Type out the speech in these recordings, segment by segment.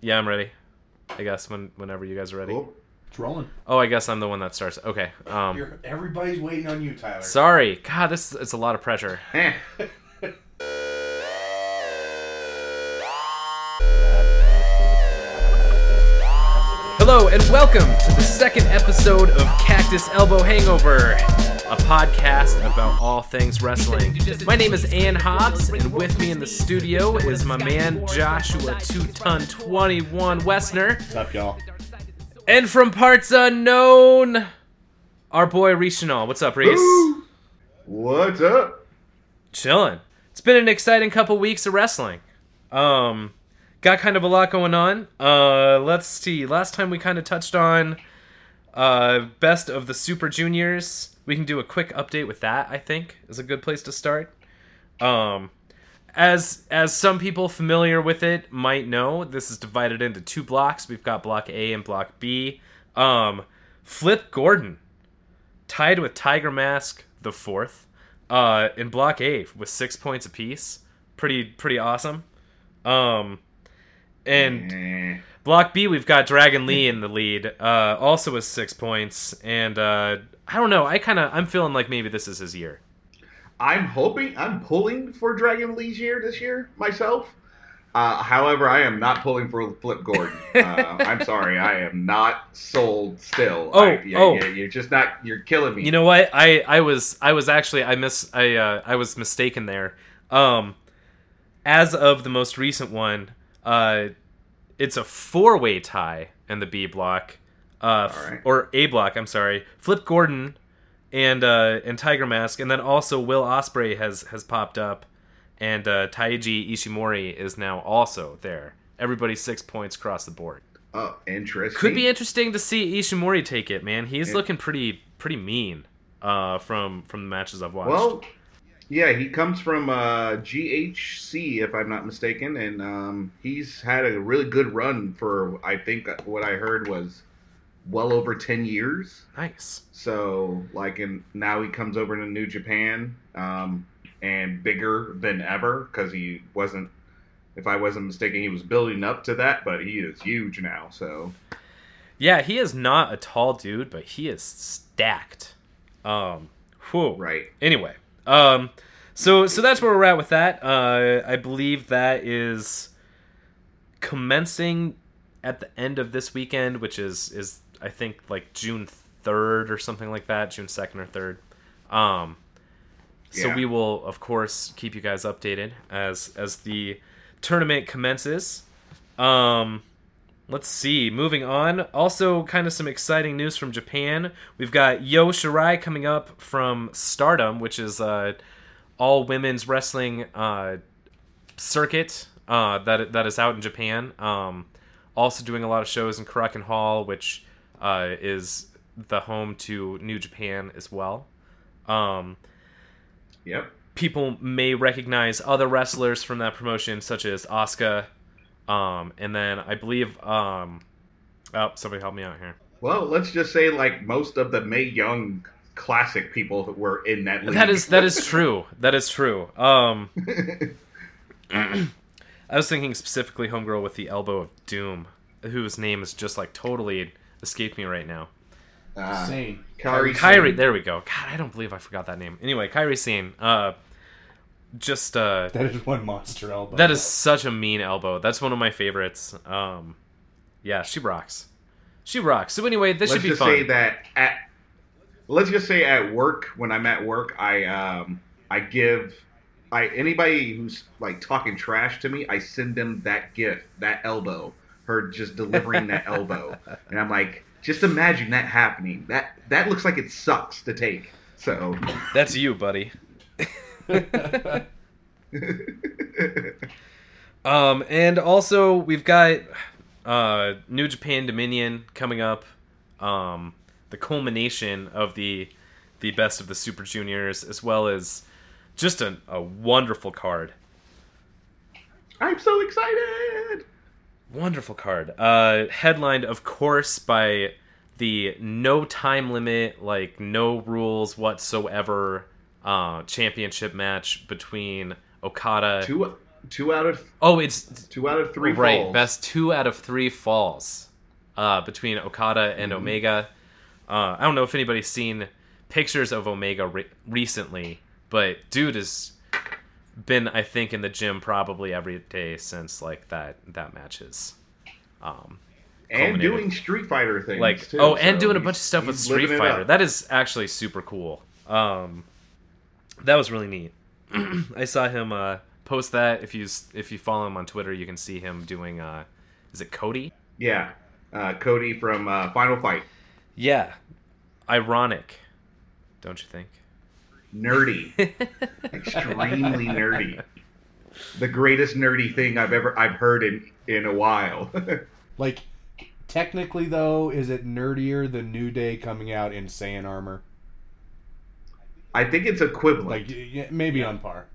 Yeah, I'm ready. I guess when whenever you guys are ready. Cool. It's rolling. Oh, I guess I'm the one that starts. Okay. Um, You're, everybody's waiting on you, Tyler. sorry. God, this it's a lot of pressure. Hello and welcome to the second episode of Cactus Elbow Hangover, a podcast about all things wrestling. My name is Ann Hobbs, and with me in the studio is my man Joshua Two Ton Twenty One Westner, What's up, y'all? and from parts unknown, our boy Reese What's up, Reese? Ooh. What's up? chilling. It's been an exciting couple weeks of wrestling. Um, got kind of a lot going on. Uh, let's see. Last time we kind of touched on uh best of the Super Juniors. We can do a quick update with that. I think is a good place to start. Um, as as some people familiar with it might know, this is divided into two blocks. We've got Block A and Block B. Um, Flip Gordon tied with Tiger Mask the fourth uh, in Block A with six points apiece. Pretty pretty awesome. Um, and Eh. Block B we've got Dragon Lee in the lead, uh, also with six points. And uh, I don't know. I kind of I'm feeling like maybe this is his year. I'm hoping, I'm pulling for Dragon Lee's year this year myself. Uh, however, I am not pulling for Flip Gordon. Uh, I'm sorry, I am not sold still. Oh, I, yeah, oh. yeah, you're just not. You're killing me. You know what? I I was I was actually I miss I uh, I was mistaken there. Um, as of the most recent one, uh, it's a four way tie in the B block, uh, f- or A block. I'm sorry. Flip Gordon and uh, and Tiger Mask, and then also Will Ospreay has has popped up, and uh, Taiji Ishimori is now also there. Everybody six points across the board. Oh, interesting. Could be interesting to see Ishimori take it, man. He's Yeah. looking pretty pretty mean uh, from from the matches I've watched. Well, yeah, he comes from uh, GHC, if I'm not mistaken, and um, he's had a really good run for, I think, what I heard was well over 10 years. nice. So, like, and now he comes over to New Japan um, and bigger than ever because he wasn't, if I wasn't mistaken, he was building up to that, but he is huge now. So, Yeah, he is not a tall dude, but he is stacked. Um, whew. right. Anyway, um, so so that's where we're at with that. Uh, I believe that is commencing at the end of this weekend, which is is I think like June third or something like that, June second or third. Um, so Yeah. we will of course keep you guys updated as as the tournament commences. Um, let's see. Moving on. Also, kind of some exciting news from Japan. We've got Io Shirai coming up from Stardom, which is uh, all women's wrestling uh, circuit uh, that that is out in Japan. Um, also doing a lot of shows in Korakuen Hall, which uh, is the home to New Japan as well. Um, Yep. people may recognize other wrestlers from that promotion, such as Asuka. Um, and then I believe, um, oh, somebody help me out here. Well, let's just say, like, most of the Mae Young classic people that were in that league. That is that is true. That is true. Um, I was thinking specifically homegirl with the elbow of doom, whose name is just like totally escaped me right now. Ah, Sane. Kairi Kairi, Sane. there we go. God, I don't believe I forgot that name. Anyway, Kairi Sane. Uh, just uh, That is one monster elbow. That is such a mean elbow. That's one of my favorites. Um, yeah, she rocks. She rocks. So anyway, this let's should be just fun. say that at let's just say at work when I'm at work, I um I give I anybody who's like talking trash to me, I send them that gift, that elbow, her just delivering that elbow, and I'm like, just imagine that happening. That that looks like it sucks to take. So. That's you, buddy. Um, and also we've got uh, New Japan Dominion coming up. Um, the culmination of the the best of the Super Juniors, as well as just a, a wonderful card. I'm so excited. Wonderful card. Uh, headlined, of course, by the no time limit, like no rules whatsoever uh, championship match between Okada Two two out of Oh, it's two out of three right. falls. Best two out of three falls uh, between Okada and Mm-hmm. Omega. Uh, I don't know if anybody's seen pictures of Omega re- recently, but dude has been, I think, in the gym probably every day since like that that matches. Um, and doing Street Fighter things. like too, oh, and so doing a bunch of stuff with Street Fighter. That is actually super cool. Um, that was really neat. I saw him uh, post that. If you if you follow him on Twitter, you can see him doing. Uh, is it Cody? yeah, uh, Cody from uh, Final Fight. Yeah. Ironic, don't you think? Nerdy, extremely nerdy. The greatest nerdy thing I've ever I've heard in in a while. Like, technically, though, is it nerdier than New Day coming out in Saiyan armor? I think it's equivalent. Like, y- y- maybe on par.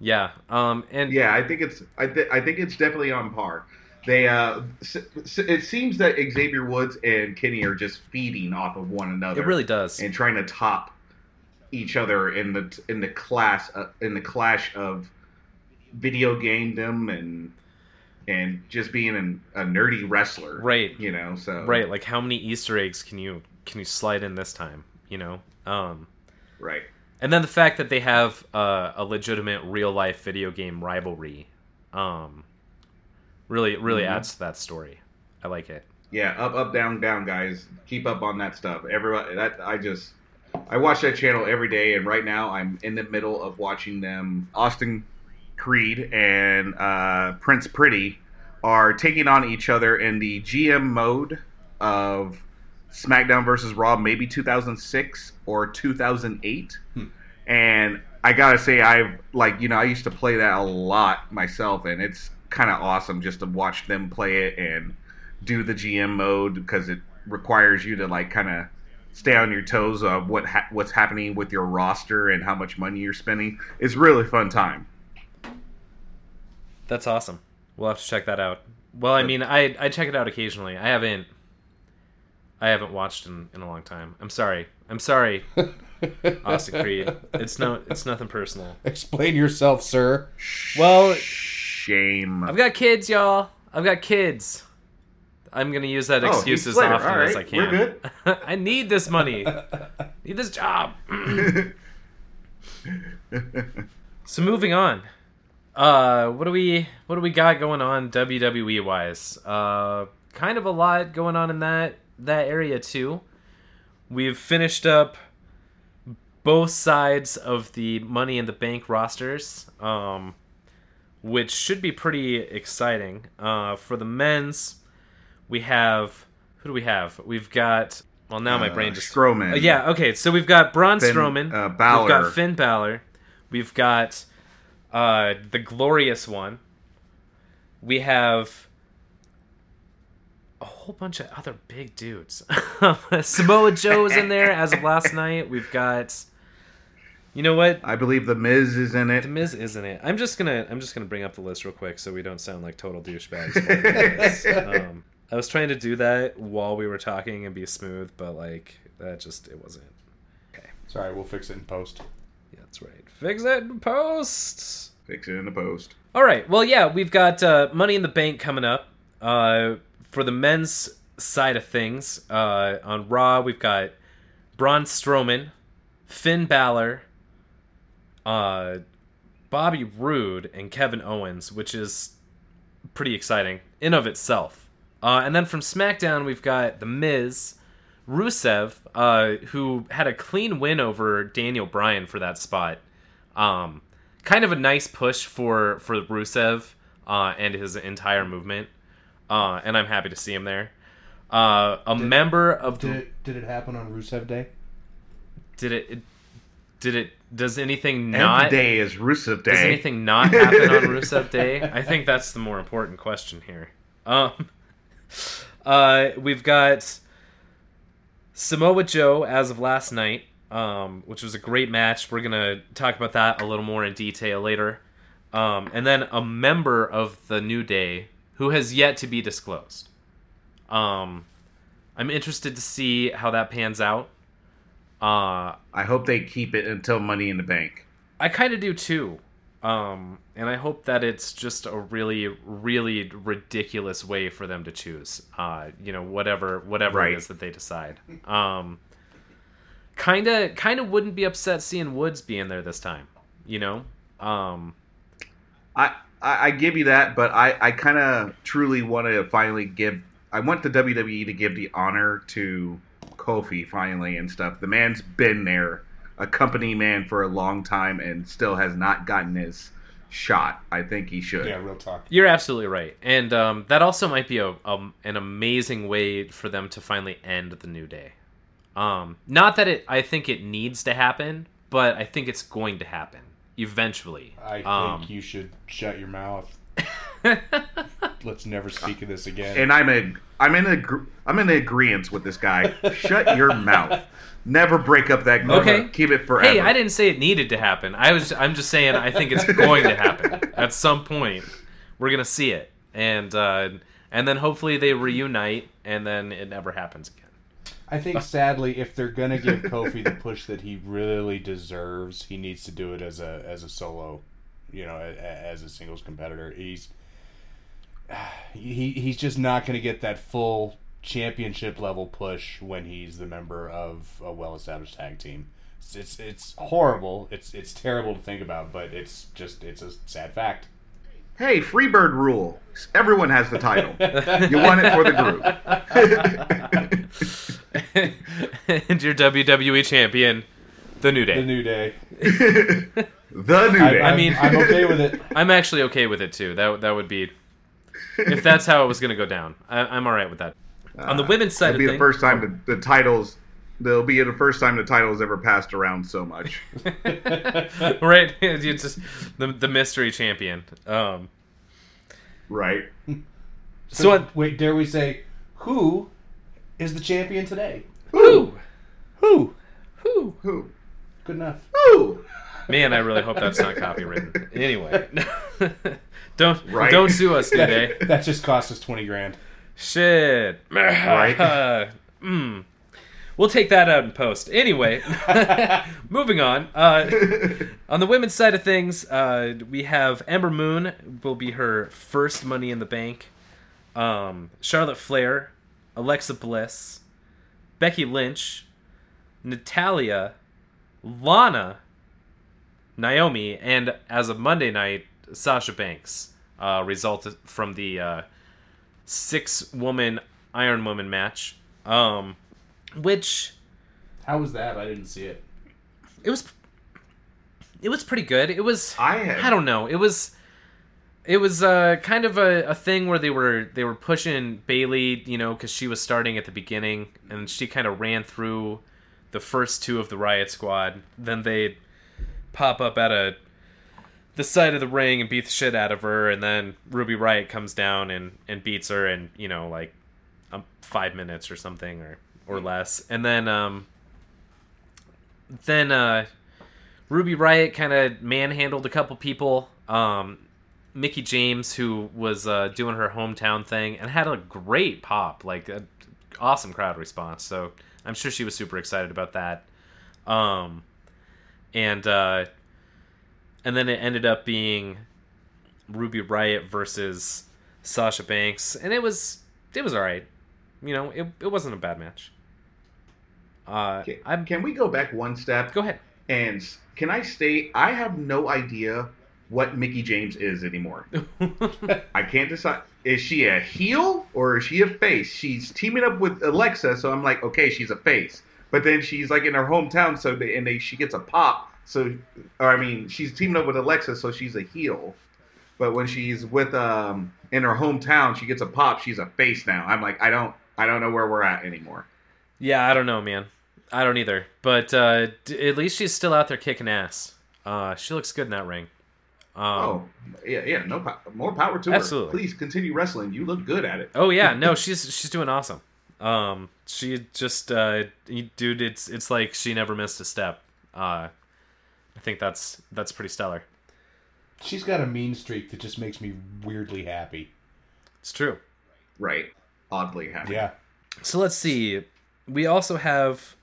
Yeah. Um. And Yeah, I think it's I, th- I think it's definitely on par. They uh, s- s- it seems that Xavier Woods and Kenny are just feeding off of one another. it really does. and trying to top each other in the in the class uh, in the clash of video gamedom and and just being an, a nerdy wrestler, Right. You know, so Right. Like how many Easter eggs can you can you slide in this time? You know. Um. Right. And then the fact that they have uh, a legitimate real life video game rivalry, um, really really Mhm. adds to that story. I like it. Yeah, up, up, down, down, guys. Keep up on that stuff. Everybody, that I just, I watch that channel every day, and right now I'm in the middle of watching them. Austin Creed and uh, Prince Pretty are taking on each other in the GM mode of SmackDown versus Raw, maybe 2006 or 2008. Hmm. And I gotta say, I've like you know I used to play that a lot myself, and it's kind of awesome just to watch them play it and do the GM mode because it requires you to like kind of stay on your toes of what ha- what's happening with your roster and how much money you're spending. It's really fun time. That's awesome. We'll have to check that out. Well, I mean, I I check it out occasionally. I haven't I haven't watched in, in a long time. I'm sorry. I'm sorry, Austin Creed. It's no it's nothing personal. Explain yourself, sir. Well, Shame. I've got kids, y'all. I've got kids. I'm gonna use that Oh, excuse as Slater. often All as I can. we're good. I need this money. need this job. so moving on. Uh, what do we what do we got going on WWE wise? Uh, kind of a lot going on in that that area too. We've finished up both sides of the Money in the Bank rosters, um, which should be pretty exciting. Uh, for the men's, we have who do we have? We've got well now my Uh, brain just Strowman. uh, yeah, okay. So we've got Braun Finn, Strowman. uh, Balor. We've got Finn Balor. We've got uh, the glorious one. We have a whole bunch of other big dudes. Samoa Joe Joe's in there as of last night. We've got, you know what? I believe the Miz is in it. The Miz isn't it? I'm just gonna I'm just gonna bring up the list real quick so we don't sound like total douchebags. um, I was trying to do that while we were talking and be smooth, but like that just it wasn't. Okay. Sorry, we'll fix it in post. Yeah, that's right. Fix it in post. Fix it in the post. All right. Well, yeah, we've got uh, Money in the Bank coming up. Uh, for the men's side of things, uh, on Raw, we've got Braun Strowman, Finn Balor, uh, Bobby Roode, and Kevin Owens, which is pretty exciting in of itself. Uh, and then from SmackDown, we've got The Miz, Rusev, uh, who had a clean win over Daniel Bryan for that spot. Um, kind of a nice push for for Rusev uh, and his entire movement, uh, and I'm happy to see him there. Uh, a Did- member of the Did it, did it happen on Rusev Day? did it, it did it does anything Every not day is Rusev Day. does anything not happen on Rusev Day? I think that's the more important question here. Um, uh, we've got Samoa Joe as of last night, um, which was a great match. We're gonna talk about that a little more in detail later. Um, and then a member of the New Day who has yet to be disclosed. Um, I'm interested to see how that pans out. Uh, I hope they keep it until Money in the Bank. I kind of do too. Um, and I hope that it's just a really, really ridiculous way for them to choose. Uh, you know, whatever, whatever Right. it is that they decide. Um, kind of, kind of wouldn't be upset seeing Woods be in there this time. You know, um, I, I I give you that, but I, I kind of truly want to finally give. I want the WWE to give the honor to Kofi finally and stuff. The man's been there, a company man for a long time, and still has not gotten his shot. I think he should. Yeah, real talk. You're absolutely right, and um, that also might be a, a an amazing way for them to finally end the new day. Um, not that it, I think it needs to happen, but I think it's going to happen eventually. I think Um, you should shut your mouth. Let's never speak of this again. And I'm a I'm in a I'm in agreement with this guy. Shut your mouth. Never break up that group. Okay. Keep it forever. Hey, I didn't say it needed to happen. I was, I'm just saying I think it's going to happen at some point. We're gonna see it, and uh, and then hopefully they reunite, and then it never happens again. I think sadly, if they're gonna give Kofi the push that he really deserves, he needs to do it as a as a solo, you know, a- a- as a singles competitor. He's he he's just not gonna get that full championship level push when he's the member of a well established tag team. It's, it's it's horrible. It's it's terrible to think about, but it's just it's a sad fact. Hey, Freebird rule. Everyone has the title. you want it for the group. and your WWE champion, the New Day. The new day. the new I, day. I mean- mean, I'm okay with it. I'm actually okay with it too. That that would be if that's how it was gonna go down. I, I'm all right with that. On the uh, women's side It'll be things, the first time oh. the, the titles. There'll be the first time the titles ever passed around so much. right? It's just the the mystery champion. Um, Right. so on, wait, dare we say who is the champion today? who Who? who Who? Good enough. Who? man, I really hope that's not copywritten. Anyway, don't Right. don't sue us, New Day. That just cost us twenty grand. Shit. Right. mm. We'll take that out in post. Anyway, moving on. Uh, on the women's side of things, uh, we have Ember Moon will be her first Money in the Bank. Um, Charlotte Flair, Alexa Bliss, Becky Lynch, Natalya, Lana, Naomi, and as of Monday night, Sasha Banks uh, resulted from the uh, six woman Iron Woman match. Um, which How was that? I didn't see it. it was it was pretty good. It was I had. I don't know. It was it was uh, kind of a, a thing where they were they were pushing Bayley, you know, because she was starting at the beginning, and she kind of ran through the first two of the Riott Squad. Then they pop up at a the side of the ring and beat the shit out of her, and then Ruby Riott comes down and and beats her in you know like um, five minutes or something or or less, and then um then uh Ruby Riott kind of manhandled a couple people. Um, Mickie James, who was uh, doing her hometown thing, and had a great pop, like a awesome crowd response. So I'm sure she was super excited about that. Um, and uh, and then it ended up being Ruby Riott versus Sasha Banks, and it was it was all right. You know, it it wasn't a bad match. Uh, Can, I'm can we go back one step? go ahead. And can I state I have no idea what Mickie James is anymore. I can't decide. Is she a heel or is she a face? She's teaming up with Alexa, so I'm like, okay, she's a face. But then she's like in her hometown, so they, and they she gets a pop. So, or I mean, she's teaming up with Alexa, so she's a heel. But when she's with um in her hometown, she gets a pop. She's a face now. I'm like, I don't, I don't know where we're at anymore. Yeah, I don't know, man. I don't either. But uh, d- at least she's still out there kicking ass. Uh, she looks good in that ring. Um, oh, yeah, yeah, no, po- more power to Absolutely. her. Please continue wrestling. You look good at it. oh yeah, no, she's she's doing awesome. Um, she just, uh, dude, it's it's like she never missed a step. Uh, I think that's that's pretty stellar. She's got a mean streak that just makes me weirdly happy. It's true. Right. Oddly happy. Yeah. So let's see. We also have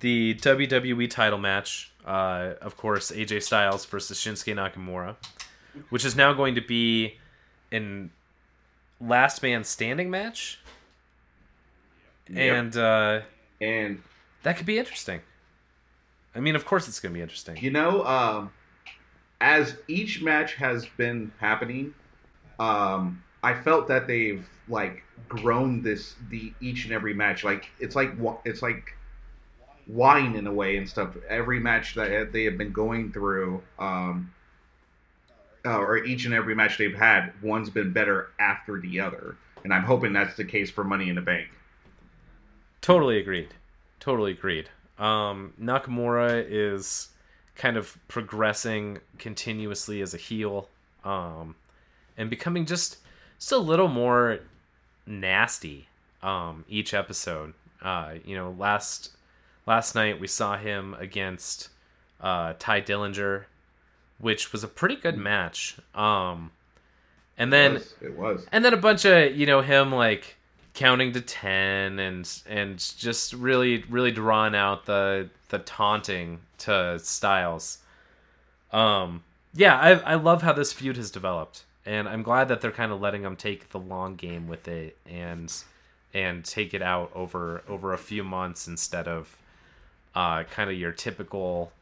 the WWE title match. Uh, of course, AJ Styles versus Shinsuke Nakamura, which is now going to be an last man standing match, Yep. and uh, and that could be interesting. I mean, of course, it's going to be interesting. You know, um, as each match has been happening, um, I felt that they've like grown this the each and every match. Like it's like it's like wine in a way and stuff. Every match that they have been going through, um, uh, or each and every match they've had, one's been better after the other. And I'm hoping that's the case for Money in the Bank. Totally agreed. Totally agreed. Um, Nakamura is kind of progressing continuously as a heel, um, and becoming just just a little more nasty um, each episode. Uh, you know, last last night we saw him against uh, Tye Dillinger, which was a pretty good match. Um, and then it was, it was. and then a bunch of you know him like counting to 10 and and just really really drawing out the the taunting to styles um yeah i i love how this feud has developed and i'm glad that they're kind of letting them take the long game with it and and take it out over over a few months instead of uh kind of your typical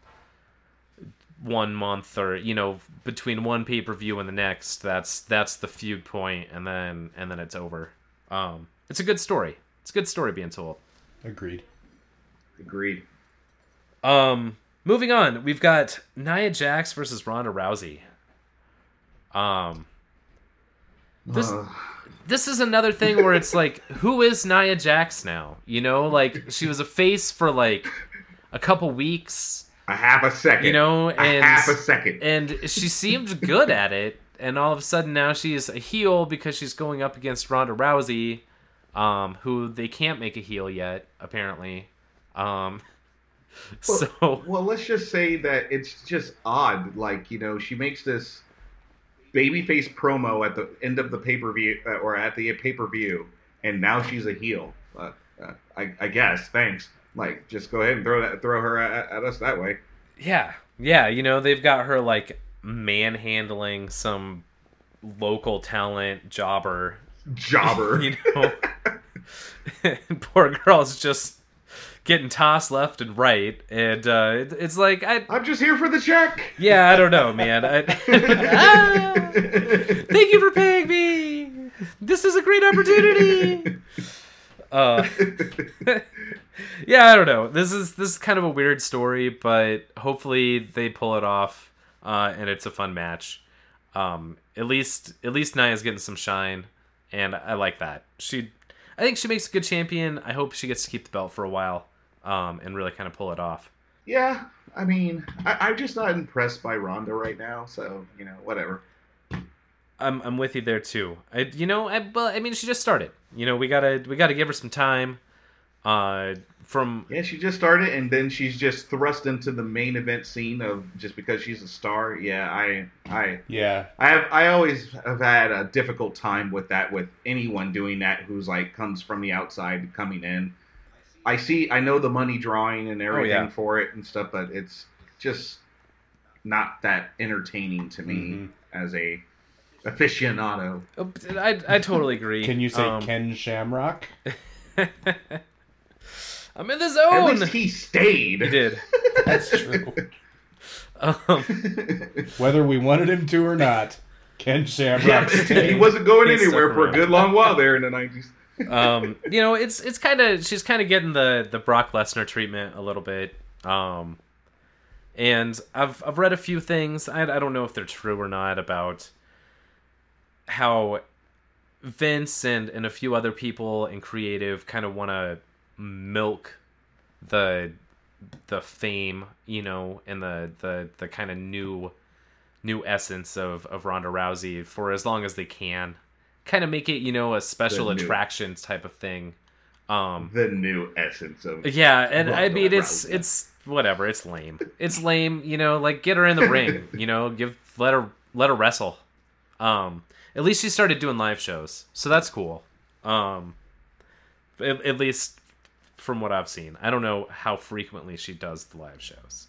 one month or you know between one pay-per-view and the next that's that's the feud point and then and then it's over um it's a good story it's a good story being told Agreed. Agreed. um moving on we've got nia jax versus ronda rousey um this this is another thing where it's like who is nia jax now you know like she was a face for like a couple weeks a half a second. You know, a and- half a second. and she seemed good at it and all of a sudden now she's a heel because she's going up against Ronda Rousey um who they can't make a heel yet apparently um so Well, let's just say that it's just odd. Like, you know, she makes this babyface promo at the end of the pay per view, uh, or at the pay per view, and now she's a heel. Uh, uh, I, I guess. Thanks. Like, just go ahead and throw that, throw her at, at us that way. yeah yeah you know they've got her like manhandling some local talent jobber Jobber. you know poor girl's just getting tossed left and right and uh it, it's like i I'm just here for the check. Yeah, I don't know, man. I, Ah! thank you for paying me. This is a great opportunity. Uh, yeah, I don't know. This is this is kind of a weird story, but hopefully they pull it off, uh, and it's a fun match. Um, at least at least Nia's getting some shine, and I like that. She, I think she makes a good champion. I hope she gets to keep the belt for a while, um, and really kind of pull it off. yeah, I mean, I, I'm just not impressed by Ronda right now. So you know, whatever. I'm I'm with you there too. I you know I but I mean she just started. You know we gotta we gotta give her some time. Uh, from Yeah, she just started, and then she's just thrust into the main event scene of just because she's a star. Yeah, I, I, Yeah. I have, I always have had a difficult time with that. With anyone doing that who's like comes from the outside coming in. I see, I know the money drawing and everything yeah. for it and stuff, but it's just not that entertaining to me Mhm. as a aficionado. oh, I I totally agree. Can you say Um, Ken Shamrock? I'm in the zone. At zone. least he stayed. He did. That's true. Um, Whether we wanted him to or not, Ken Shamrock yeah, he wasn't going He anywhere stuck for a good long while there in the nineties. Um, you know, it's it's kind of she's kind of getting the the Brock Lesnar treatment a little bit. Um, and I've I've read a few things. I I don't know if they're true or not about how Vince and and a few other people in creative kind of want to milk the the fame, you know, and the the the kind of new new essence of of Ronda Rousey for as long as they can. Kind of make it, you know, a special The new- attractions type of thing. Um the new essence of yeah, and I Ronda mean it's Rousey. it's whatever, it's lame. It's lame, you know, like get her in the ring, you know, give let her let her wrestle. Um at least she started doing live shows. So that's cool. Um at, at least from what I've seen. I don't know how frequently she does the live shows.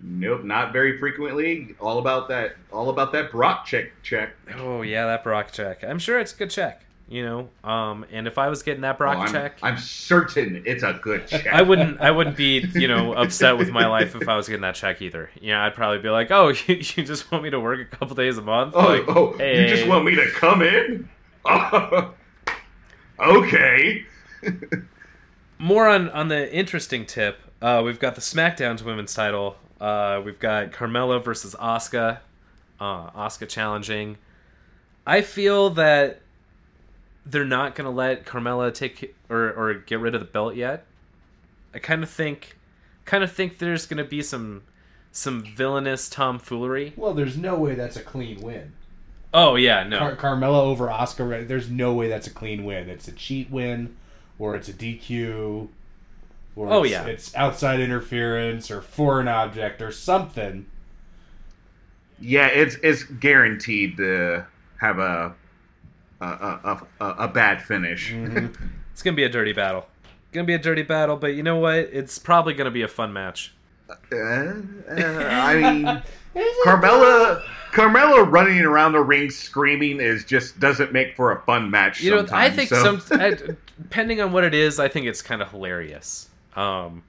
Nope, not very frequently. All about that. All about that Brock check. Check. Oh yeah, that Brock check. I'm sure it's a good check. You know, um, and if I was getting that Brock Oh, I'm, check, I'm certain it's a good check. I wouldn't. I wouldn't be, you know, upset with my life if I was getting that check either. Yeah, I'd probably be like, "Oh, you, you just want me to work a couple days a month? Oh, like, oh you just want me to come in? Oh, okay. More on on the interesting tip. Uh, we've got the SmackDown's women's title. Uh, we've got Carmella versus Asuka. Uh, Asuka challenging. I feel that they're not gonna let Carmella take or or get rid of the belt yet. I kind of think, kind of think there's gonna be some some villainous tomfoolery. Well, there's no way that's a clean win. Oh yeah, no. Car- Carmella over Asuka. There's no way that's a clean win. It's a cheat win, or it's a DQ, or Oh, it's, yeah. it's outside interference or foreign object or something. Yeah, it's it's guaranteed to have a a a, a, a bad finish. It's gonna be a dirty battle. Gonna be a dirty battle, but you know what? It's probably gonna be a fun match. Uh, uh, I mean, Carmella Carmella running around the ring screaming is just doesn't make for a fun match. You know, I think so- some, I, depending on what it is, I think it's kind of hilarious. Um,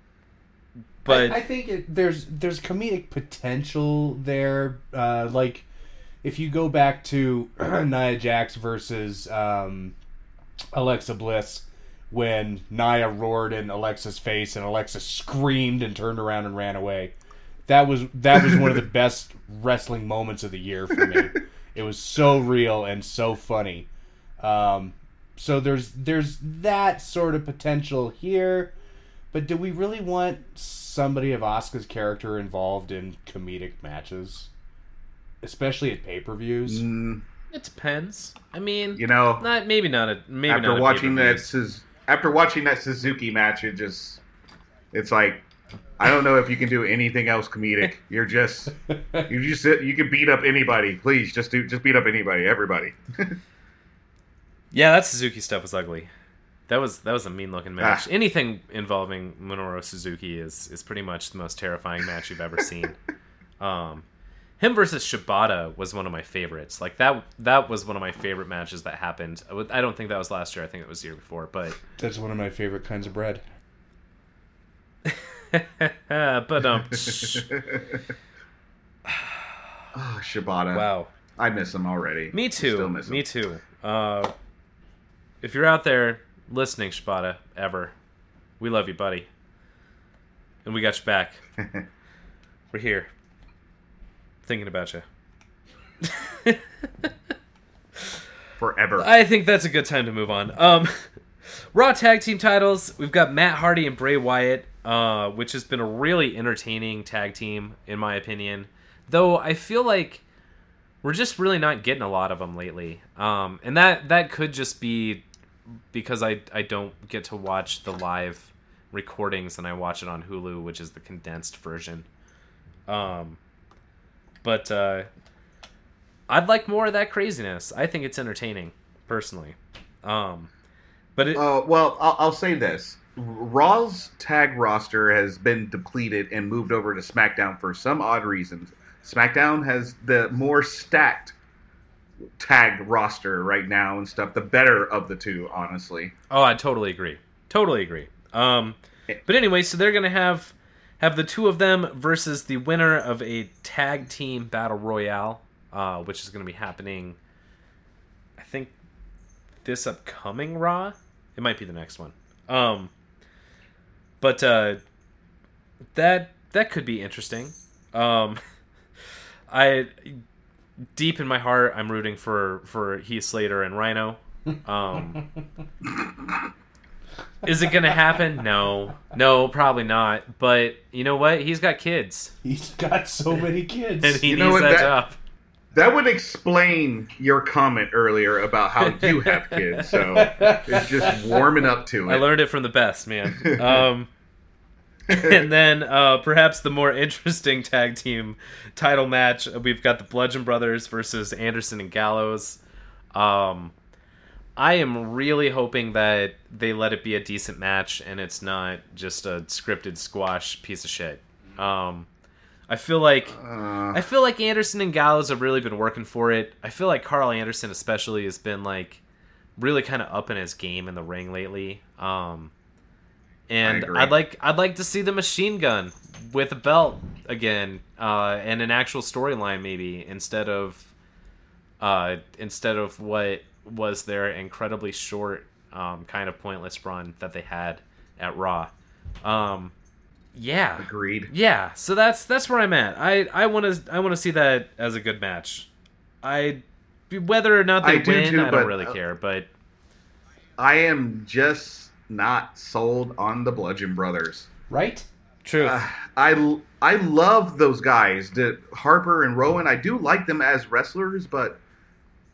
but I, I think it, there's there's comedic potential there. Uh, like if you go back to Nia Jax versus um, Alexa Bliss, when Nia roared in Alexa's face and Alexa screamed and turned around and ran away. That was that was one of the best wrestling moments of the year for me. It was so real and so funny. Um, so there's there's that sort of potential here. But do we really want somebody of Asuka's character involved in comedic matches, especially at pay per views? Mm, it depends. I mean, you know, not maybe not a maybe not after a watching that after watching that Suzuki match, it just it's like I don't know if you can do anything else comedic. You're just you just you can beat up anybody. Please just do just beat up anybody, everybody. Yeah, that Suzuki stuff was ugly. That was that was a mean looking match. Ah. Anything involving Minoru Suzuki is is pretty much the most terrifying match you've ever seen. Um, him versus Shibata was one of my favorites. Like that that was one of my favorite matches that happened. I don't think that was last year. I think it was the year before. But That's one of my favorite kinds of bread. but um, oh, Shibata. wow. I miss him already. Me too. Still miss him. Me too. Uh, if you're out there listening, Shibata, ever, we love you, buddy, and we got you back. We're here, thinking about you. Forever. I think that's a good time to move on. Um, Raw tag team titles. We've got Matt Hardy and Bray Wyatt, uh, which has been a really entertaining tag team in my opinion. Though I feel like we're just really not getting a lot of them lately, um, and that that could just be because I I don't get to watch the live recordings and I watch it on Hulu, which is the condensed version. Um, but uh, I'd like more of that craziness. I think it's entertaining, personally. Um, but it, Uh, well, I'll, I'll say this: Raw's tag roster has been depleted and moved over to SmackDown for some odd reasons. SmackDown has the more stacked tag roster right now and stuff. The better of the two, honestly. oh, I totally agree. Totally agree. Um, but anyway, so they're gonna have have the two of them versus the winner of a tag team battle royale, uh, which is gonna be happening. I think this upcoming Raw. It might be the next one. Um, but uh, that that could be interesting. Um, I deep in my heart, I'm rooting for for Heath Slater and Rhino. Um, is it gonna happen? No, no, probably not. But you know what? He's got kids, He's got so many kids. and he You know needs what, that, that- job. That would explain your comment earlier about how you have kids. So it's just warming up to it. I learned it from the best, man. Um, and then uh, perhaps the more interesting tag team title match, we've got the Bludgeon Brothers versus Anderson and Gallows. Um, I am really hoping that they let it be a decent match and it's not just a scripted squash piece of shit. Um, I feel like Uh, I feel like Anderson and Gallows have really been working for it. I feel like Karl Anderson especially has been like really kind of up in his game in the ring lately. Um, and. I'd like I'd like to see the machine gun with a belt again uh, and an actual storyline maybe instead of uh, instead of what was their incredibly short um, kind of pointless run that they had at Raw. Um, yeah, agreed. yeah, so that's that's where I'm at. I I want to I want to see that as a good match. I whether or not they I do win, too, I don't but, really uh, care. But I am just not sold on the Bludgeon Brothers. Right? true, Uh, I I love those guys, the Harper and Rowan. I do like them as wrestlers, but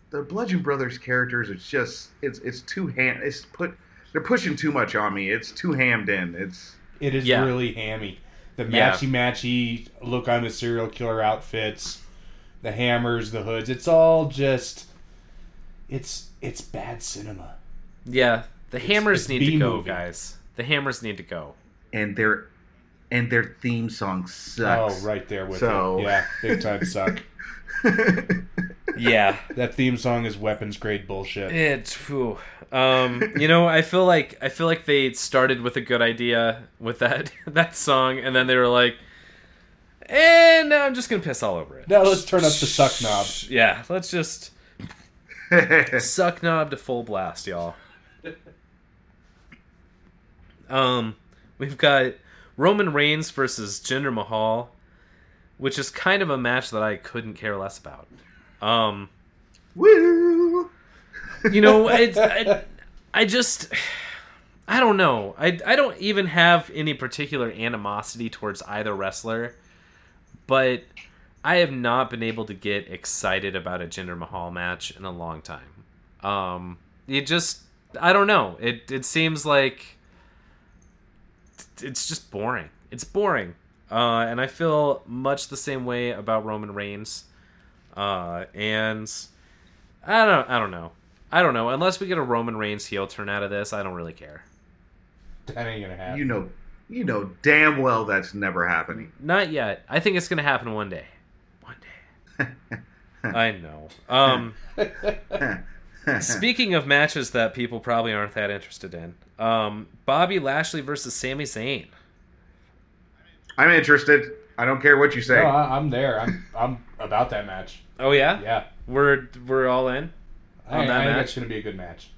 the Bludgeon Brothers characters, it's just it's it's too ham. It's put they're pushing too much on me. It's too hammed in. It's It is Yeah. really hammy. The Yeah. matchy matchy look on the serial killer outfits, the hammers, the hoods. It's all just it's it's bad cinema. yeah, the hammers it's need to go, B-movie. guys. The hammers need to go. and their and their theme song sucks. Oh, right there with So- it. Yeah, big time suck. Yeah, That theme song is weapons grade bullshit. it's whew. um, you know, I feel like I feel like they started with a good idea with that that song, and then they were like, and now I'm just gonna piss all over it. Now let's turn up the suck knob. Yeah, let's just suck knob to full blast, y'all. Um, we've got Roman Reigns versus Jinder Mahal, which is kind of a match that I couldn't care less about. Um, Woo! you know, I, I, I just, I don't know. I, I don't even have any particular animosity towards either wrestler, but I have not been able to get excited about a Jinder Mahal match in a long time. Um, it just, I don't know. It it seems like it's just boring. It's boring, uh, and I feel much the same way about Roman Reigns. Uh, and I don't, I don't know. I don't know. Unless we get a Roman Reigns heel turn out of this, I don't really care. That ain't gonna happen. You know, you know damn well that's never happening. Not yet. I think it's gonna happen one day. One day. I know. Um, speaking of matches that people probably aren't that interested in, um, Bobby Lashley versus Sami Zayn. I'm interested. I don't care what you say. No, I, I'm there. I'm I'm about that match. Oh yeah, Yeah, we're we're all in. I, that I think match? it's gonna be a good match.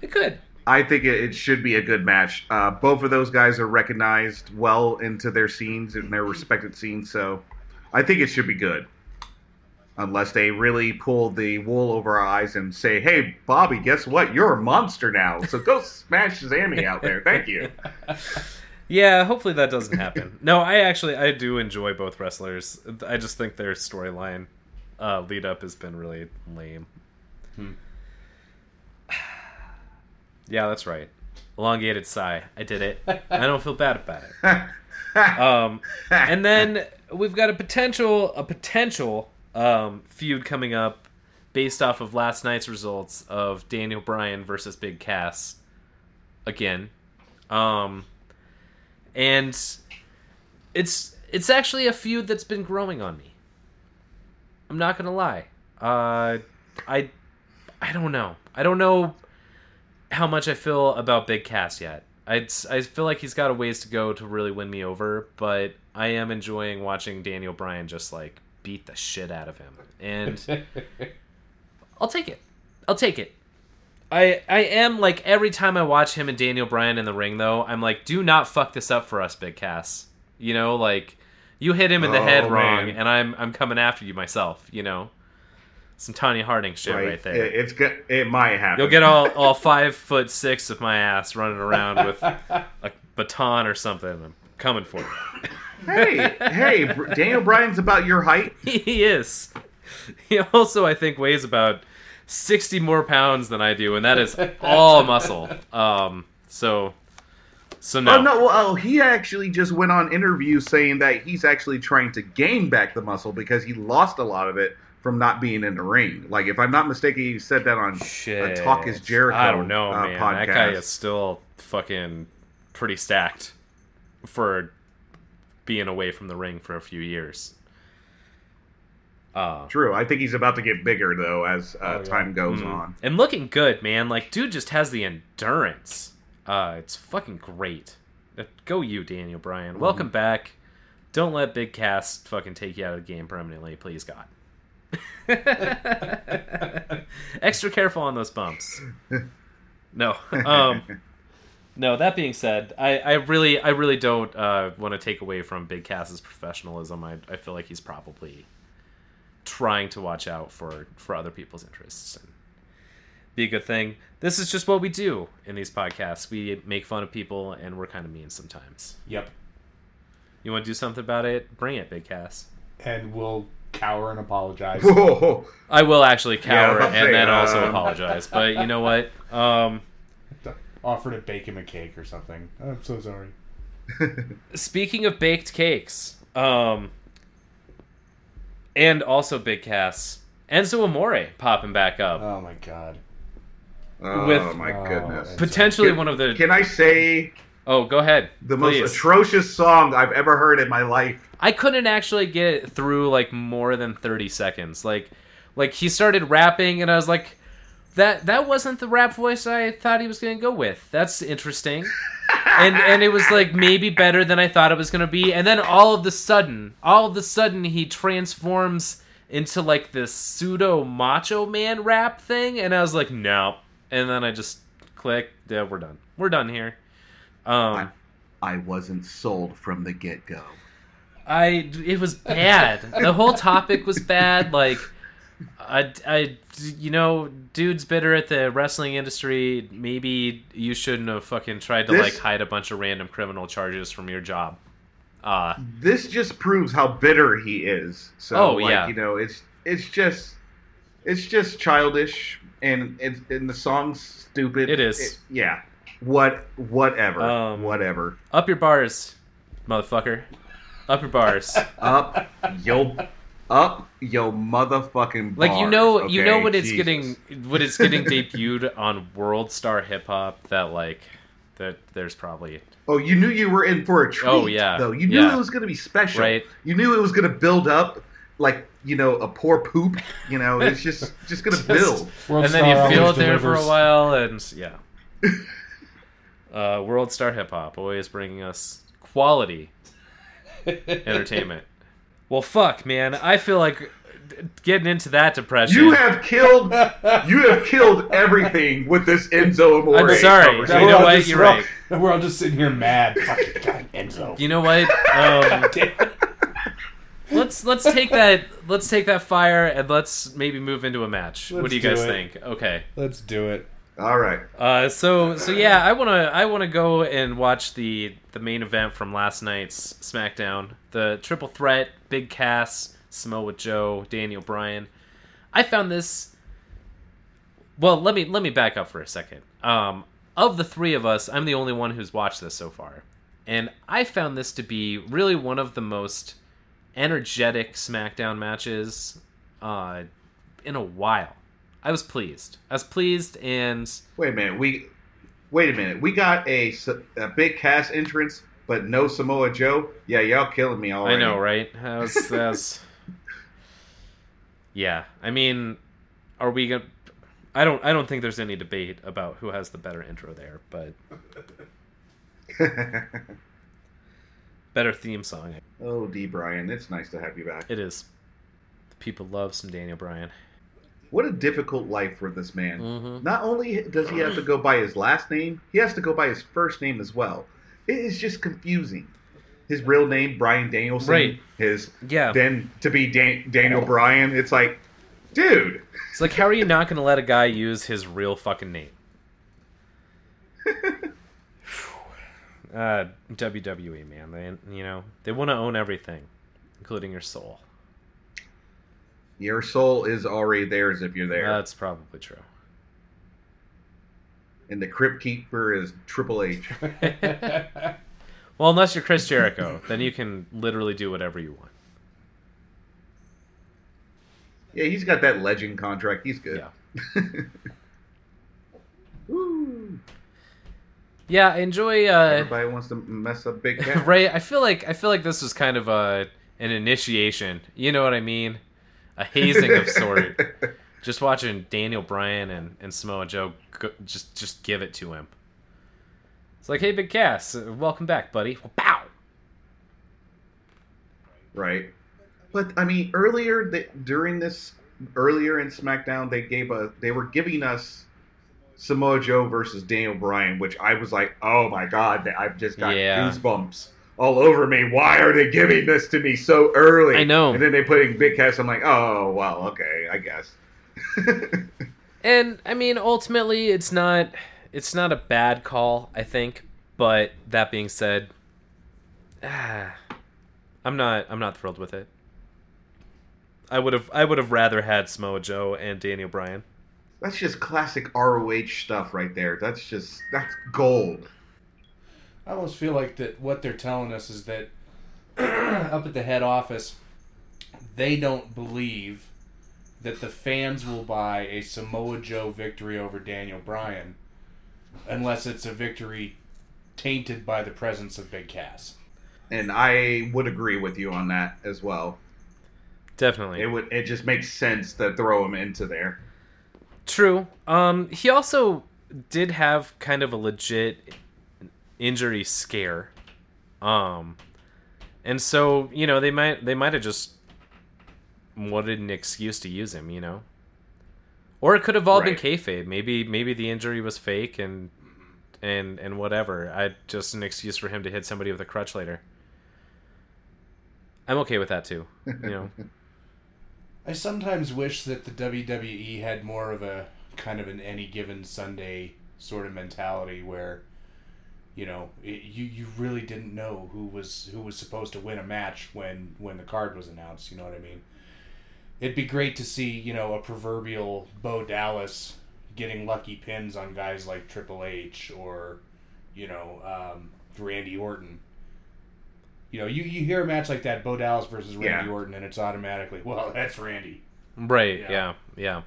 It could. I think it, it should be a good match. Uh, both of those guys are recognized well into their scenes and their respected scenes, so I think it should be good. Unless they really pull the wool over our eyes and say, "Hey, Bobby, guess what? You're a monster now. So go smash Sami out there. Thank you." Yeah, hopefully that doesn't happen. no, I actually I do enjoy both wrestlers. I just think their storyline uh, lead up has been really lame. Hmm. Yeah, that's right. Elongated sigh. I did it. I don't feel bad about it. Um, and then we've got a potential a potential um, feud coming up based off of last night's results of Daniel Bryan versus Big Cass again. Um, and it's it's actually a feud that's been growing on me. I'm not gonna lie. Uh, I I don't know. I don't know how much I feel about Big Cass yet. I I feel like he's got a ways to go to really win me over, but I am enjoying watching Daniel Bryan just like beat the shit out of him, and I'll take it. I'll take it. I I am like every time I watch him and Daniel Bryan in the ring though, I'm like, do not fuck this up for us, Big Cass. You know, like you hit him in the Oh, head wrong, man. and I'm I'm coming after you myself. You know, some Tonya Harding shit right, there. It, it's good. It might happen. You'll get all all five foot six of my ass running around with a baton or something. Coming for you. hey, hey, Daniel Bryan's about your height. he is. He also, I think, weighs about sixty more pounds than I do, and that is all muscle. Um, so, so no, Oh no! Well, he actually just went on interviews saying that he's actually trying to gain back the muscle because he lost a lot of it from not being in the ring. Like if I'm not mistaken, he said that on Shit. a Talk Is Jericho. I don't know, uh, man. podcast. That guy is still fucking pretty stacked for being away from the ring for a few years. Uh, True. I think he's about to get bigger though as uh, Oh, yeah. time goes mm. on. and looking good, man. Like, dude just has the endurance. Uh, it's fucking great. Uh, Go you, Daniel Bryan. Mm-hmm. Welcome back. Don't let Big Cass fucking take you out of the game permanently, please God. Extra careful on those bumps. No. Um, no. That being said, I, I really, I really don't uh, want to take away from Big Cass's professionalism. I, I feel like he's probably trying to watch out for for other people's interests and be a good thing. This is just what we do in these podcasts. We make fun of people and we're kind of mean sometimes. Yep. You want to do something about it? Bring it, Big Cass. And we'll cower and apologize. Whoa. I will actually cower Yeah, and then also um, apologize. But you know what? Um, Offer to bake him a cake or something. I'm so sorry. speaking of baked cakes, um, and also Big Cass, Enzo Amore popping back up. Oh my god. Oh With- my Oh, goodness. Potentially Can- one of the. Can I say oh, go ahead. the please. most atrocious song I've ever heard in my life? I couldn't actually get through like more than 30 seconds. Like like he started rapping and I was like that that wasn't the rap voice I thought he was going to go with. That's interesting. and and it was like maybe better than I thought it was going to be. And then all of the sudden, all of the sudden he transforms into like this pseudo macho man rap thing and I was like, "No." And then I just click, yeah, we're done. We're done here. Um I wasn't sold from the get go. I it was bad. the whole topic was bad. Like, I, I, you know, dude's bitter at the wrestling industry. Maybe you shouldn't have fucking tried to This- like hide a bunch of random criminal charges from your job. Uh This just proves how bitter he is. So, Oh, like, yeah. you know, it's it's just it's just childish, and it's and the song's stupid. It is. yeah. What? Whatever. Um, whatever. up your bars, motherfucker. Up your bars. Up yo, up yo motherfucking. Like you bars, know, you know okay? when it's Jesus. getting when it's getting debuted on World Star Hip Hop that like that there's probably Oh, you knew you were in for a treat. Oh, yeah. Though you knew Yeah. it was going to be special. Right. You knew it was going to build up like you know a poor poop. You know, it's just just going to Just- build. World and then you feel it there for a while, and yeah. uh, World Star Hip Hop always bringing us quality entertainment. Well, fuck, man. I feel like getting into that depression. You have killed. You have killed everything with this Enzo Amore. I'm sorry. You know we're all what? just- You're we're. We're all just sitting here mad. Fucking God, Enzo. You know what? Um, let's let's take that let's take that fire and let's maybe move into a match. what Let's do you do guys it. think? Okay. Let's do it. All right. Uh, so so yeah, I wanna I wanna go and watch the the main event from last night's SmackDown, the triple threat, Big Cass, Samoa Joe, Daniel Bryan. I found this. Well, let me let me back up for a second. Um, of the three of us, I'm the only one who's watched this so far, and I found this to be really one of the most energetic SmackDown matches uh, in a while. I was pleased. I was pleased, and Wait a minute. We wait a minute. We got a, a Big Cass entrance, but no Samoa Joe. Yeah, y'all killing me already. I know, right? That was, that was... yeah. I mean, are we gonna? I don't. I don't think there's any debate about who has the better intro there, but better theme song. oh, D. Bryan, it's nice to have you back. It is. The people love some Daniel Bryan. What a difficult life for this man. Mhm. Not only does he have to go by his last name, he has to go by his first name as well. It is just confusing. His real name, Bryan Danielson. Right. His Yeah. then to be Dan- Daniel Bryan. It's like, dude. It's like, how are you not going to let a guy use his real fucking name? uh, WWE, man. They, you know, they want to own everything, including your soul. Your soul is already theirs if you're there. That's probably true. and the Crypt Keeper is Triple H. well, unless you're Chris Jericho, then you can literally do whatever you want. Yeah, he's got that legend contract. He's good. Yeah. Woo. Yeah, enjoy. Uh, Everybody wants to mess up Big Cat. right. I feel like I feel like this was kind of a an initiation. You know what I mean? A hazing of sort. Just watching Daniel Bryan and, and Samoa Joe go, just just give it to him. It's like, hey, Big Cass, uh, welcome back, buddy. Bow. Right. But I mean, earlier th- during this, earlier in SmackDown, they gave a they were giving us Samoa Joe versus Daniel Bryan, which I was like, oh my god, I've just got Yeah. goosebumps all over me. Why are they giving this to me so early? I know. And then they put in Big Cass. I'm like, oh well, okay, I guess. And I mean, ultimately, it's not it's not a bad call, I think. But that being said, ah, I'm not I'm not thrilled with it. I would have I would have rather had Samoa Joe and Daniel Bryan. That's just classic ROH stuff right there. That's just that's gold. I almost feel like that what they're telling us is that up at the head office, they don't believe that the fans will buy a Samoa Joe victory over Daniel Bryan unless it's a victory tainted by the presence of Big Cass. And I would agree with you on that as well. Definitely. It would it just makes sense to throw him into there. True. Um, he also did have kind of a legit injury scare. Um, and so you know they might they might have just wanted an excuse to use him, you know. Or it could have all Right. been kayfabe. Maybe maybe the injury was fake and and and whatever. I just an excuse for him to hit somebody with a crutch later. I'm okay with that too. You know. I sometimes wish that the WWE had more of a kind of an any given Sunday sort of mentality where you know it, you you really didn't know who was who was supposed to win a match when when the card was announced. You know what I mean? It'd be great to see you know a proverbial Bo Dallas getting lucky pins on guys like Triple H or you know um, Randy Orton. You know, you, you hear a match like that, Bo Dallas versus Randy Yeah. Orton, and it's automatically, well, that's Randy. Right. Yeah. yeah. Yeah.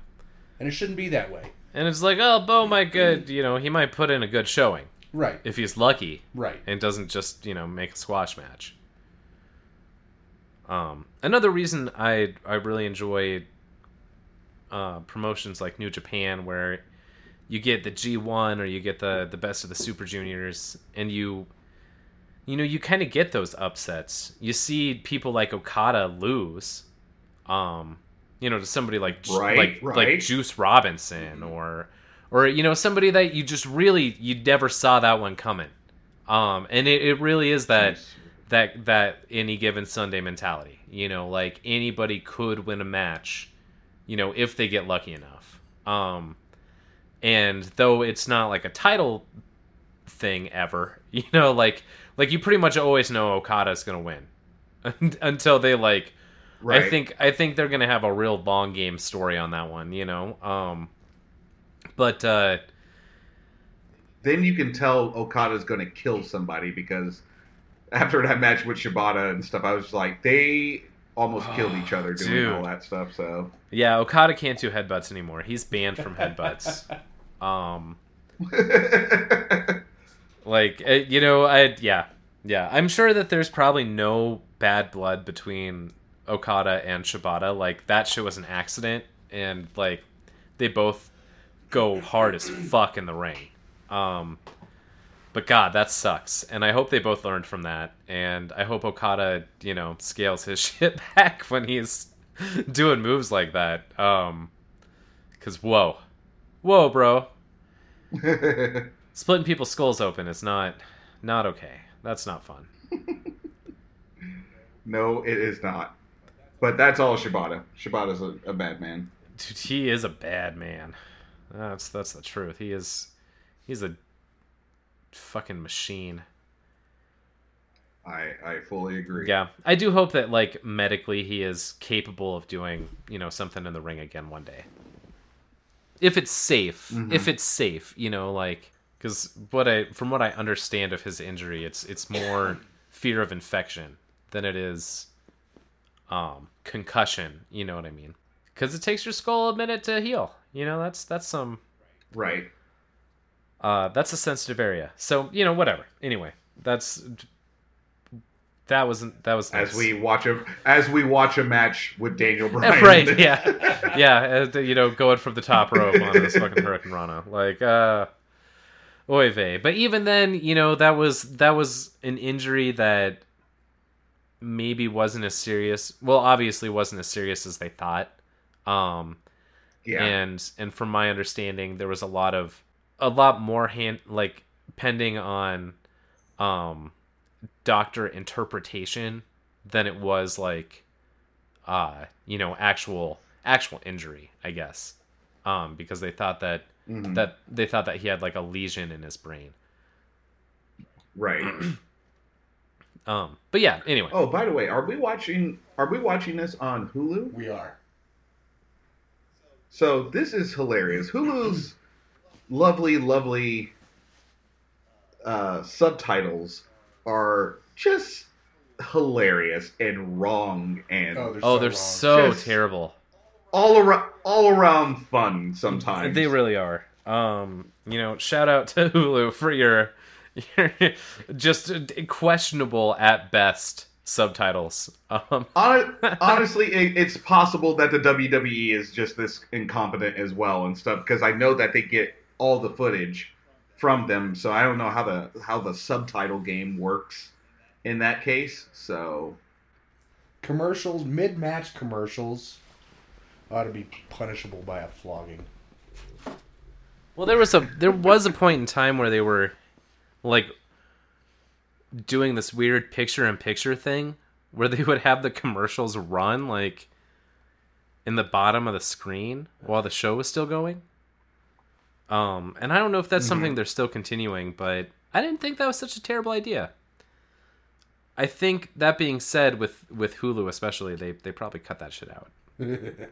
And it shouldn't be that way. And it's like, oh, Bo might good, you know, he might put in a good showing Right, if he's lucky right. and doesn't just, you know, make a squash match. Um, another reason I I really enjoy uh, promotions like New Japan, where you get the G1 or you get the the best of the Super Juniors, and you you know you kind of get those upsets. You see people like Okada lose, um, you know, to somebody like Right, like right. like Juice Robinson or or you know somebody that you just really you never saw that one coming. Um, and it, it really is that that that any given Sunday mentality. You know, like anybody could win a match, you know, if they get lucky enough. Um, and though it's not like a title thing ever, you know, like like you pretty much always know Okada's gonna win until they like. Right. I think I think they're gonna have a real long game story on that one, you know. Um, but uh, then you can tell Okada's going to kill somebody because after that match with Shibata and stuff, I was like, they almost killed each other doing Dude. all that stuff. So yeah, Okada can't do headbutts anymore. He's banned from headbutts. Um, like uh, you know i yeah yeah i'm sure that there's probably no bad blood between okada and shibata like that shit was an accident and like they both go hard as fuck in the ring um but god that sucks and i hope they both learned from that and i hope okada you know scales his shit back when he's doing moves like that um because whoa whoa bro splitting people's skulls open is not not okay. That's not fun. no, it is not. But that's all Shibata. Shibata's a, a bad man. Dude, he is a bad man. That's that's the truth. He is he's a fucking machine. I I fully agree. Yeah. I do hope that like medically he is capable of doing, you know, something in the ring again one day. If it's safe. Mhm. If it's safe, you know, like cuz what I from what I understand of his injury, it's it's more fear of infection than it is um concussion, you know what I mean? Because it takes your skull a minute to heal. You know, that's that's some Right. uh, that's a sensitive area. So you know, whatever. Anyway, that's that wasn't that was nice. As we watch a as we watch a match with Daniel Bryan. right, yeah, yeah. You know, going from the top rope on this fucking hurricanrana, like, uh, oy vey. But even then, you know, that was that was an injury that maybe wasn't as serious. Well, obviously, wasn't as serious as they thought. Um, yeah. and and from my understanding there was a lot of a lot more hand like pending on um doctor interpretation than it was like uh you know actual actual injury i guess um because they thought that Mhm. that they thought that he had like a lesion in his brain Right. um but yeah anyway Oh, by the way, are we watching? Are we watching this on Hulu? We are. So this is hilarious. Hulu's lovely, lovely uh, subtitles are just hilarious and wrong and Oh, they're oh so they're so terrible all around all around fun sometimes. They really are. Um, you know, shout out to Hulu for your, your just questionable at best subtitles. Um, honestly, it, it's possible that the WWE is just this incompetent as well and stuff because I know that they get all the footage from them, so I don't know how the how the subtitle game works in that case. So Commercials, mid-match commercials, ought to be punishable by a flogging. well, there was a there was a point in time where they were like doing this weird picture in picture thing where they would have the commercials run like in the bottom of the screen while the show was still going. Um, and I don't know if that's something they're still continuing, but I didn't think that was such a terrible idea. I think that being said, with with Hulu especially, they they probably cut that shit out.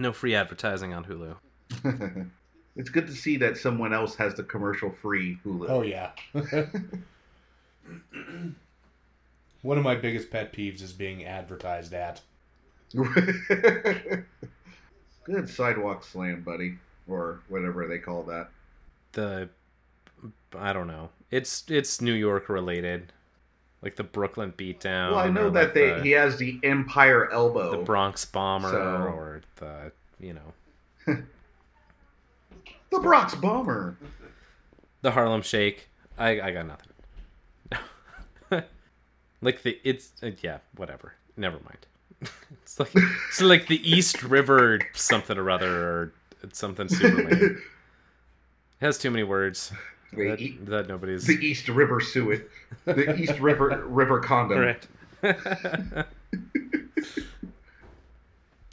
No free advertising on Hulu. it's good to see that someone else has the commercial free Hulu. oh yeah. One of my biggest pet peeves is being advertised at. good sidewalk slam, buddy, or whatever they call that. The I don't know. It's it's New York related, like the Brooklyn beatdown. well, I know that like they the, he has the Empire elbow. the Bronx bomber So- or the you know the Bronx Bomber. the Harlem Shake. I I got nothing. Like the it's uh, yeah whatever. Never mind. it's like it's like the East River something or other or it's something super lame. It has too many words The, that, E- that nobody's the East River Suet. The East River River Condom. right.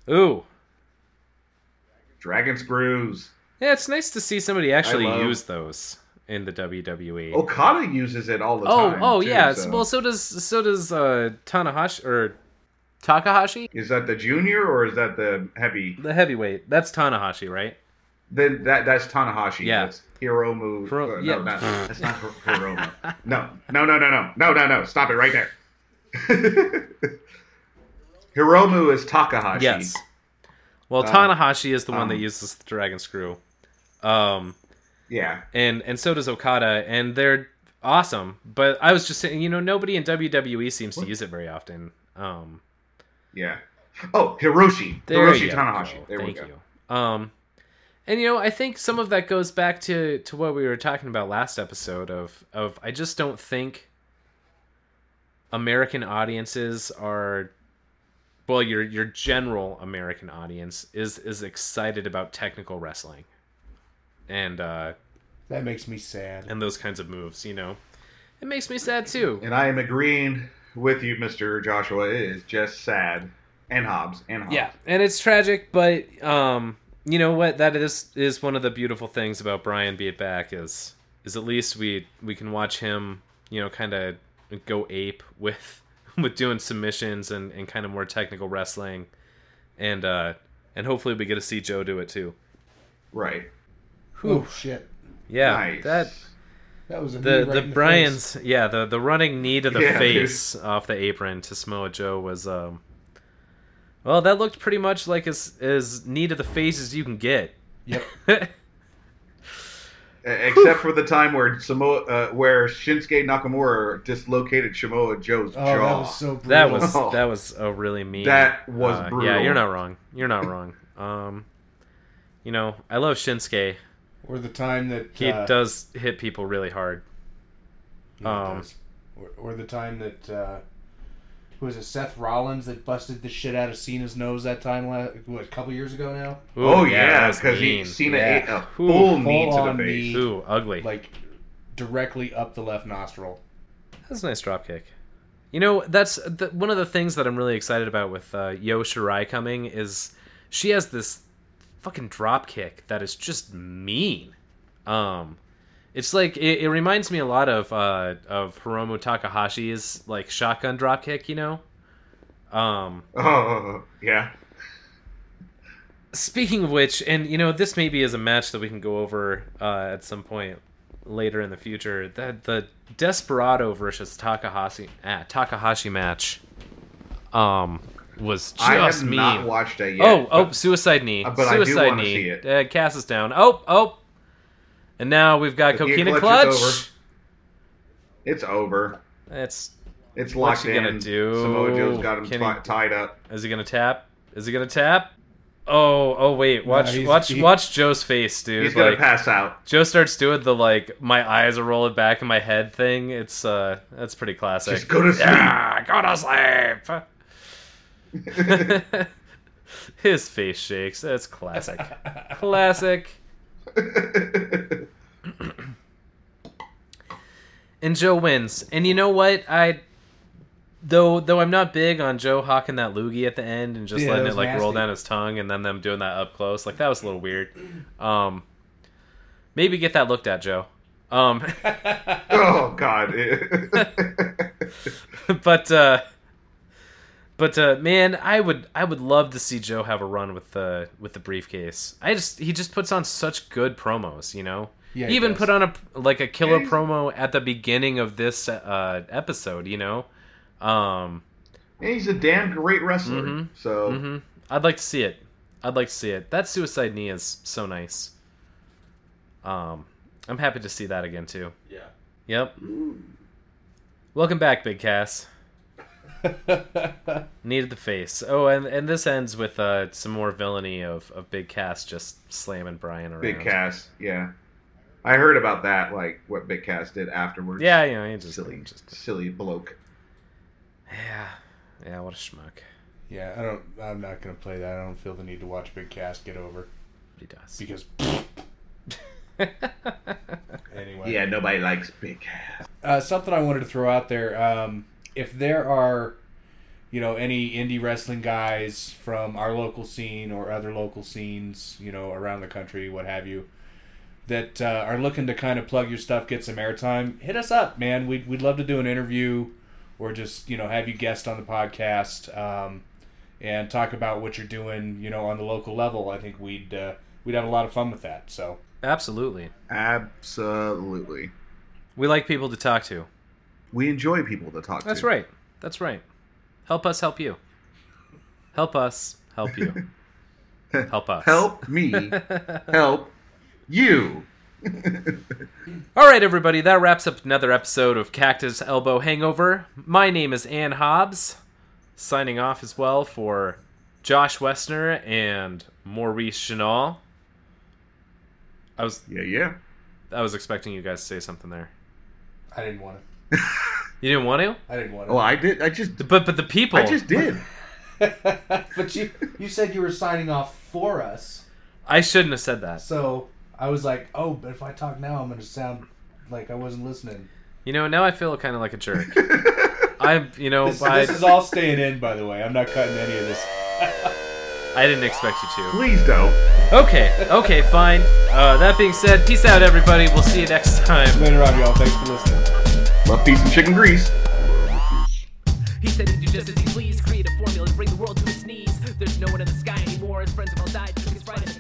Ooh, Dragon Screws. yeah, it's nice to see somebody actually love- use those in the WWE. Okada uses it all the oh, time. oh oh yeah. so- Well, so does so does uh, Tanahashi or Takahashi, Is that the junior or is that the heavy? the heavyweight. That's Tanahashi, right? Then that that's Tanahashi. Yeah. That's Hiromu. Hiro- uh, yeah. No, not, that's not Hir- Hiromu. No, no, no, no, no, no, no, no. Stop it right there. Hiromu is Takahashi. Yes. Well, Uh, Tanahashi is the one that um, uses the Dragon Screw, um, Yeah. and and so does Okada, and they're awesome. But I was just saying, you know, nobody in WWE seems to use it very often. Um, Yeah. Oh, Hiroshi. There Hiroshi Tanahashi. go. There Thank we go. you. Um, and you know, I think some of that goes back to to what we were talking about last episode of of I just don't think American audiences are well, your your general American audience is is excited about technical wrestling. And uh That makes me sad. and those kinds of moves, you know. It makes me sad too. And I am agreeing with you, Mr. Joshua. It is just sad. And Hobbs. And Hobbs. Yeah, and it's tragic, but um, you know what? That is is one of the beautiful things about Brian Beat Back is is at least we we can watch him, you know, kind of go ape with with doing submissions and and kind of more technical wrestling, and uh and hopefully we get to see Joe do it too. Right. Oh shit. Yeah, nice. that That was a the right the in Bryan's yeah the the running knee to the Yeah, face off the apron to Samoa Joe was um Well, that looked pretty much like as as neat of the face as you can get. Yep. Except for the time where Samoa, uh, where Shinsuke Nakamura dislocated Samoa Joe's Oh, jaw. that was so brutal. that was that was a really mean. That was uh, Yeah, you're not wrong. You're not wrong. Um, you know, I love Shinsuke. Or the time that He uh, does hit people really hard. yeah, um, does. or, or the time that uh, who was it Seth Rollins that busted the shit out of Cena's nose that time la what a couple years ago now Ooh, oh yeah, was because he mean. Cena Yeah. ate a Ooh, full knee to the face. knee. Ooh, ugly. like directly up the left nostril. That's a nice drop kick. You know, that's the, one of the things that I'm really excited about with uh, Io Shirai coming is she has this fucking drop kick that is just mean. Um, it's like it, it reminds me a lot of uh, of Hiromu Takahashi's like shotgun drop kick. You know. Um, Oh yeah. Speaking of which, and you know, this maybe is a match that we can go over uh, at some point later in the future. That the Desperado versus Takahashi ah, Takahashi match, um, was just I have mean. not watched it yet. oh, oh, suicide knee, Uh, but I do suicide knee. see it. Uh, Cass is down. Oh, oh, and now we've got Coquina Coquina Clutch Clutch. over. It's over. It's It's What's locked he in. gonna do? Samoa Joe's got him Can ti- he- tied up. is he gonna tap? Is he gonna tap? Oh, oh wait! Watch, he's- watch, he- watch Joe's face, dude. He's gonna like, pass out. Joe starts doing the like my eyes are rolling back in my head thing. It's uh that's pretty classic. Just go to sleep. Yeah, go to sleep. His face shakes. That's classic. classic. And Joe wins. And you know what? I though though I'm not big on Joe hawking that loogie at the end and just Yeah, letting it was like roll down his tongue and then them doing that up close. Like that was a little weird. Um maybe get that looked at, Joe. Um oh God. but uh but uh man, I would I would love to see Joe have a run with the with the briefcase. I just he just puts on such good promos, you know. Yeah, he he even does. put on a like a killer Yeah, promo at the beginning of this uh episode, you know. Um And he's a damn great wrestler. Mhm. So mhm. I'd like to see it. I'd like to see it. That suicide knee is so nice. Um I'm happy to see that again too. Yeah. Yep. Welcome back, Big Cass. Needed the face. Oh, and and this ends with uh some more villainy of, of Big Cass just slamming Bryan around. Big Cass, yeah. I heard about that, like what Big Cass did afterwards. Yeah, you know, he just, silly, just silly bloke. yeah, yeah. What a schmuck yeah, I don't. I'm not gonna play that. I don't feel the need to watch Big Cass get over he does. because anyway. Yeah, nobody likes Big Cass. Uh, something I wanted to throw out there. Um, if there are, you know, any indie wrestling guys from our local scene or other local scenes, you know, around the country, what have you, that uh, are looking to kind of plug your stuff, get some airtime, hit us up, man. We'd, we'd love to do an interview or just, you know, have you guest on the podcast um, and talk about what you're doing, you know, on the local level. I think we'd uh, we'd have a lot of fun with that. So. Absolutely. Absolutely. We like people to talk to. We enjoy people to talk to. That's right. That's right. Help us help you. Help us help you. Help us. Help me help you. All right, everybody, that wraps up another episode of Cactus Elbow Hangover. My name is Ann Hobbs, signing off as well for Josh Westner and Maurice Chenal. I was yeah, yeah. I was expecting you guys to say something there. I didn't want to. You didn't want to, I didn't want to. Well, I did. I just. but but the people. I just did. but you you said you were signing off for us, I shouldn't have said that. so I was like, oh, but if I talk now, I'm going to sound like I wasn't listening. You know, now I feel kind of like a jerk. I'm, you know, This, I, this is all staying in, by the way. I'm not cutting any of this. I didn't expect you to. Please don't. Okay, okay, fine. Uh, that being said, peace out, everybody. We'll see you next time. Later on, y'all. Thanks for listening. Love, peace, and chicken grease. He said he'd do just as he pleased, create a formula to bring the world to its knees. There's no one in the sky anymore, his friends have all died, his.